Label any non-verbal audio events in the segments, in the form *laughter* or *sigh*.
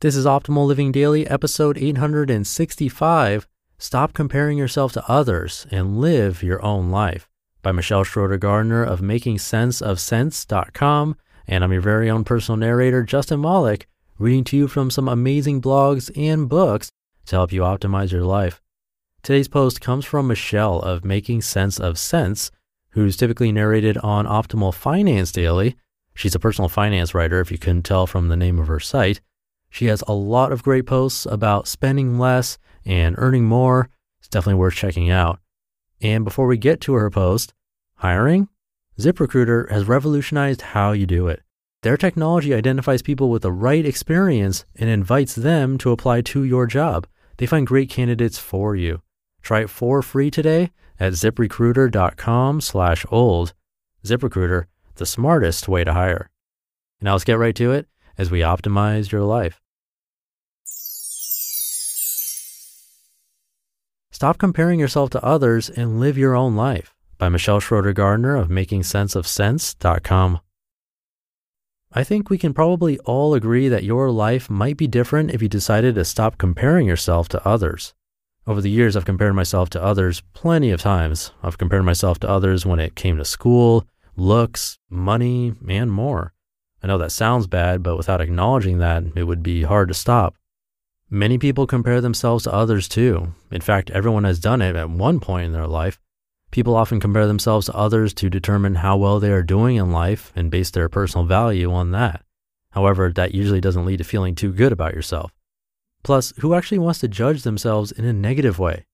This is Optimal Living Daily, episode 865 Stop Comparing Yourself to Others and Live Your Own Life by Michelle Schroeder Gardner of MakingSenseOfCents.com. And I'm your very own personal narrator, Justin Malik, reading to you from some amazing blogs and books to help you optimize your life. Today's post comes from Michelle of Making Sense of Cents, who's typically narrated on Optimal Finance Daily. She's a personal finance writer, if you couldn't tell from the name of her site. She has a lot of great posts about spending less and earning more. It's definitely worth checking out. And before we get to her post, hiring? ZipRecruiter has revolutionized how you do it. Their technology identifies people with the right experience and invites them to apply to your job. They find great candidates for you. Try it for free today at ziprecruiter.com slash old. ZipRecruiter, the smartest way to hire. Now let's get right to it as we optimize your life. Stop comparing yourself to others and live your own life by Michelle Schroeder Gardner of MakingSenseOfCents.com. I think we can probably all agree that your life might be different if you decided to stop comparing yourself to others. Over the years, I've compared myself to others plenty of times. I've compared myself to others when it came to school, looks, money, and more. I know that sounds bad, but without acknowledging that, it would be hard to stop. Many people compare themselves to others too. In fact, everyone has done it at one point in their life. People often compare themselves to others to determine how well they are doing in life and base their personal value on that. However, that usually doesn't lead to feeling too good about yourself. Plus, who actually wants to judge themselves in a negative way?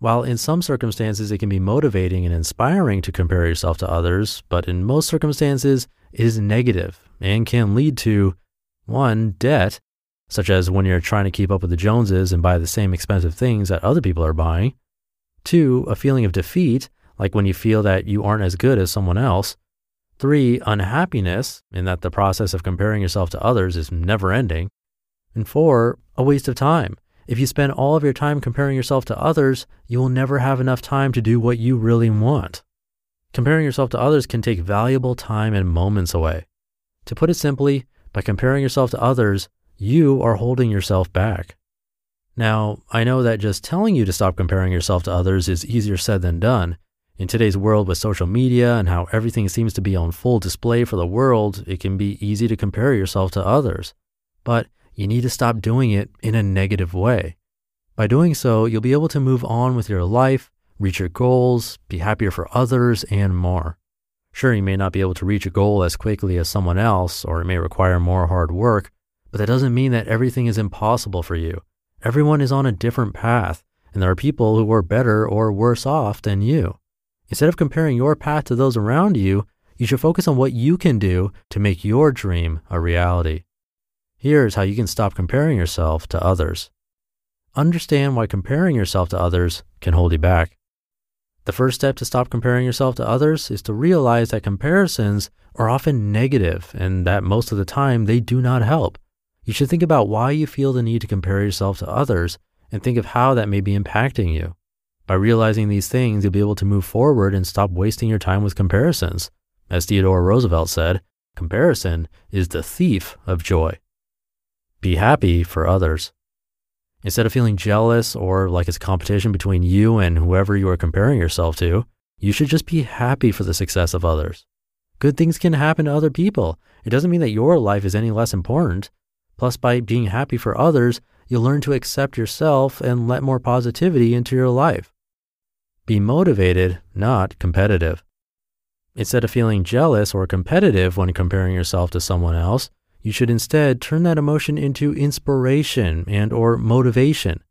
While in some circumstances it can be motivating and inspiring to compare yourself to others, but in most circumstances it is negative and can lead to one, debt, such as when you're trying to keep up with the Joneses and buy the same expensive things that other people are buying. Two, a feeling of defeat, like when you feel that you aren't as good as someone else. Three, unhappiness, in that the process of comparing yourself to others is never ending. And four, a waste of time. If you spend all of your time comparing yourself to others, you will never have enough time to do what you really want. Comparing yourself to others can take valuable time and moments away. To put it simply, by comparing yourself to others, you are holding yourself back. Now, I know that just telling you to stop comparing yourself to others is easier said than done. In today's world with social media and how everything seems to be on full display for the world, it can be easy to compare yourself to others. But you need to stop doing it in a negative way. By doing so, you'll be able to move on with your life, reach your goals, be happier for others, and more. Sure, you may not be able to reach a goal as quickly as someone else, or it may require more hard work, but that doesn't mean that everything is impossible for you. Everyone is on a different path, and there are people who are better or worse off than you. Instead of comparing your path to those around you, you should focus on what you can do to make your dream a reality. Here's how you can stop comparing yourself to others. Understand why comparing yourself to others can hold you back. The first step to stop comparing yourself to others is to realize that comparisons are often negative and that most of the time they do not help. You should think about why you feel the need to compare yourself to others and think of how that may be impacting you. By realizing these things, you'll be able to move forward and stop wasting your time with comparisons. As Theodore Roosevelt said, comparison is the thief of joy. Be happy for others. Instead of feeling jealous or like it's competition between you and whoever you are comparing yourself to, you should just be happy for the success of others. Good things can happen to other people. It doesn't mean that your life is any less important. Plus, by being happy for others, you'll learn to accept yourself and let more positivity into your life. Be motivated, not competitive. Instead of feeling jealous or competitive when comparing yourself to someone else, you should instead turn that emotion into inspiration and or motivation.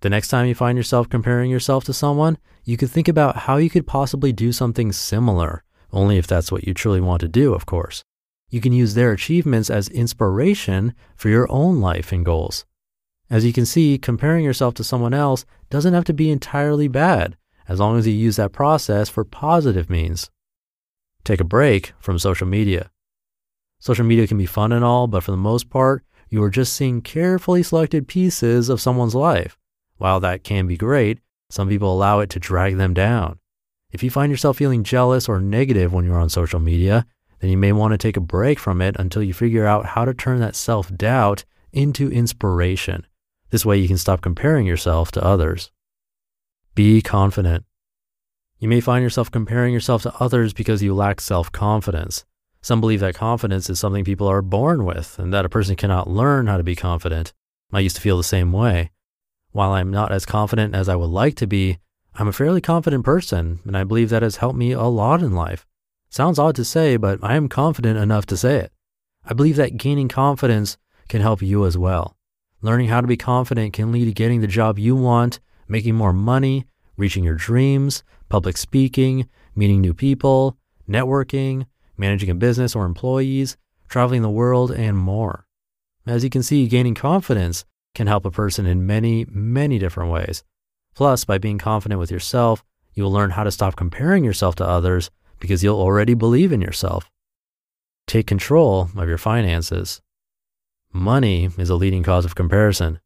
The next time you find yourself comparing yourself to someone, you could think about how you could possibly do something similar, only if that's what you truly want to do, of course. You can use their achievements as inspiration for your own life and goals. As you can see, comparing yourself to someone else doesn't have to be entirely bad, as long as you use that process for positive means. Take a break from social media. Social media can be fun and all, but for the most part, you are just seeing carefully selected pieces of someone's life. While that can be great, some people allow it to drag them down. If you find yourself feeling jealous or negative when you're on social media, then you may want to take a break from it until you figure out how to turn that self doubt into inspiration. This way you can stop comparing yourself to others. Be confident. You may find yourself comparing yourself to others because you lack self confidence. Some believe that confidence is something people are born with and that a person cannot learn how to be confident. I used to feel the same way. While I'm not as confident as I would like to be, I'm a fairly confident person, and I believe that has helped me a lot in life. Sounds odd to say, but I am confident enough to say it. I believe that gaining confidence can help you as well. Learning how to be confident can lead to getting the job you want, making more money, reaching your dreams, public speaking, meeting new people, networking, managing a business or employees, traveling the world, and more. As you can see, gaining confidence can help a person in many, many different ways. Plus, by being confident with yourself, you will learn how to stop comparing yourself to others because you'll already believe in yourself. Take control of your finances. Money is a leading cause of comparison.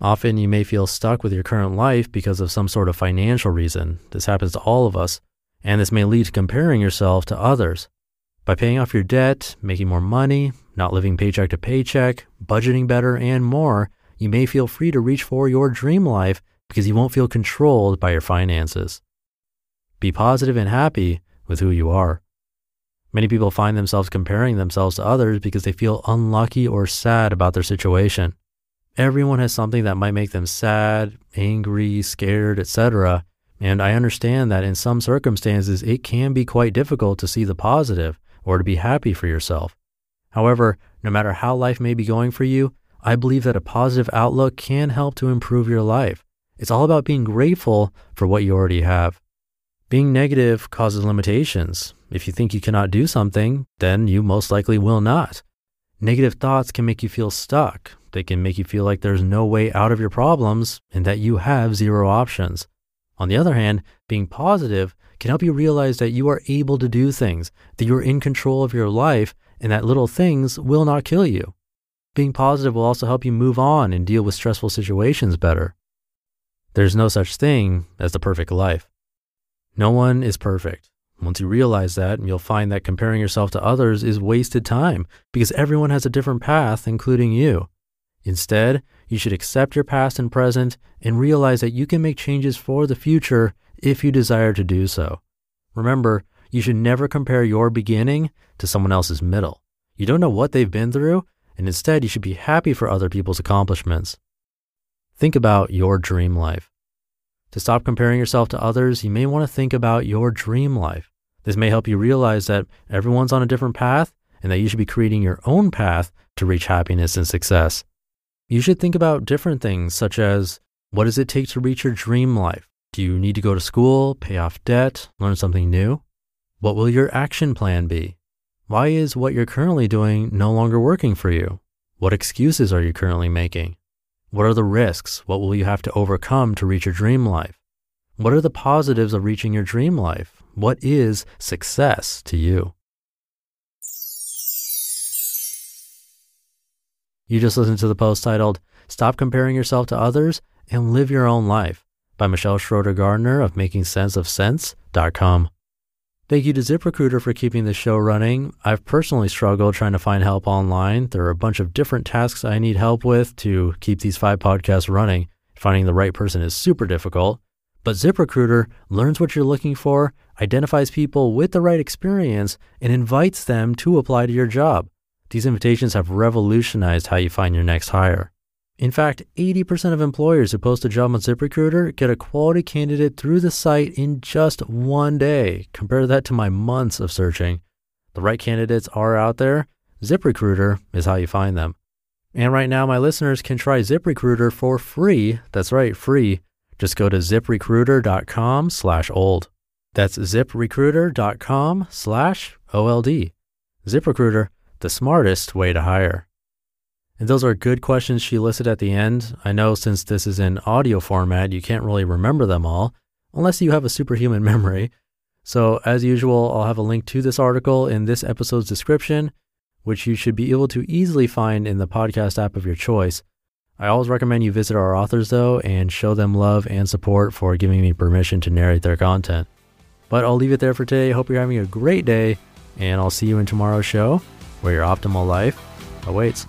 Often you may feel stuck with your current life because of some sort of financial reason. This happens to all of us, and this may lead to comparing yourself to others. By paying off your debt, making more money, not living paycheck to paycheck, budgeting better, and more, you may feel free to reach for your dream life because you won't feel controlled by your finances. Be positive and happy with who you are. Many people find themselves comparing themselves to others because they feel unlucky or sad about their situation. Everyone has something that might make them sad, angry, scared, etc. And I understand that in some circumstances it can be quite difficult to see the positive or to be happy for yourself. However, no matter how life may be going for you, I believe that a positive outlook can help to improve your life. It's all about being grateful for what you already have. Being negative causes limitations. If you think you cannot do something, then you most likely will not. Negative thoughts can make you feel stuck. They can make you feel like there's no way out of your problems and that you have zero options. On the other hand, being positive can help you realize that you are able to do things, that you're in control of your life, and that little things will not kill you. Being positive will also help you move on and deal with stressful situations better. There's no such thing as the perfect life. No one is perfect. Once you realize that, you'll find that comparing yourself to others is wasted time because everyone has a different path, including you. Instead, you should accept your past and present and realize that you can make changes for the future if you desire to do so. Remember, you should never compare your beginning to someone else's middle. You don't know what they've been through, and instead, you should be happy for other people's accomplishments. Think about your dream life. To stop comparing yourself to others, you may want to think about your dream life. This may help you realize that everyone's on a different path and that you should be creating your own path to reach happiness and success. You should think about different things such as what does it take to reach your dream life? Do you need to go to school, pay off debt, learn something new? What will your action plan be? Why is what you're currently doing no longer working for you? What excuses are you currently making? What are the risks? What will you have to overcome to reach your dream life? What are the positives of reaching your dream life? What is success to you? You just listened to the post titled Stop Comparing Yourself to Others and Live Your Own Life by Michelle Schroeder Gardner of MakingSenseOfCents.com. Thank you to ZipRecruiter for keeping the show running. I've personally struggled trying to find help online. There are a bunch of different tasks I need help with to keep these five podcasts running. Finding the right person is super difficult. But ZipRecruiter learns what you're looking for, identifies people with the right experience, and invites them to apply to your job. These invitations have revolutionized how you find your next hire. In fact, 80% of employers who post a job on ZipRecruiter get a quality candidate through the site in just one day. Compare that to my months of searching. The right candidates are out there. ZipRecruiter is how you find them. And right now, my listeners can try ZipRecruiter for free. That's right, free. Just go to ziprecruiter.com slash old. That's ziprecruiter.com slash OLD. ZipRecruiter, the smartest way to hire. And those are good questions she listed at the end. I know since this is in audio format, you can't really remember them all, unless you have a superhuman *laughs* memory. So, as usual, I'll have a link to this article in this episode's description, which you should be able to easily find in the podcast app of your choice. I always recommend you visit our authors, though, and show them love and support for giving me permission to narrate their content. But I'll leave it there for today. Hope you're having a great day, and I'll see you in tomorrow's show where your optimal life awaits.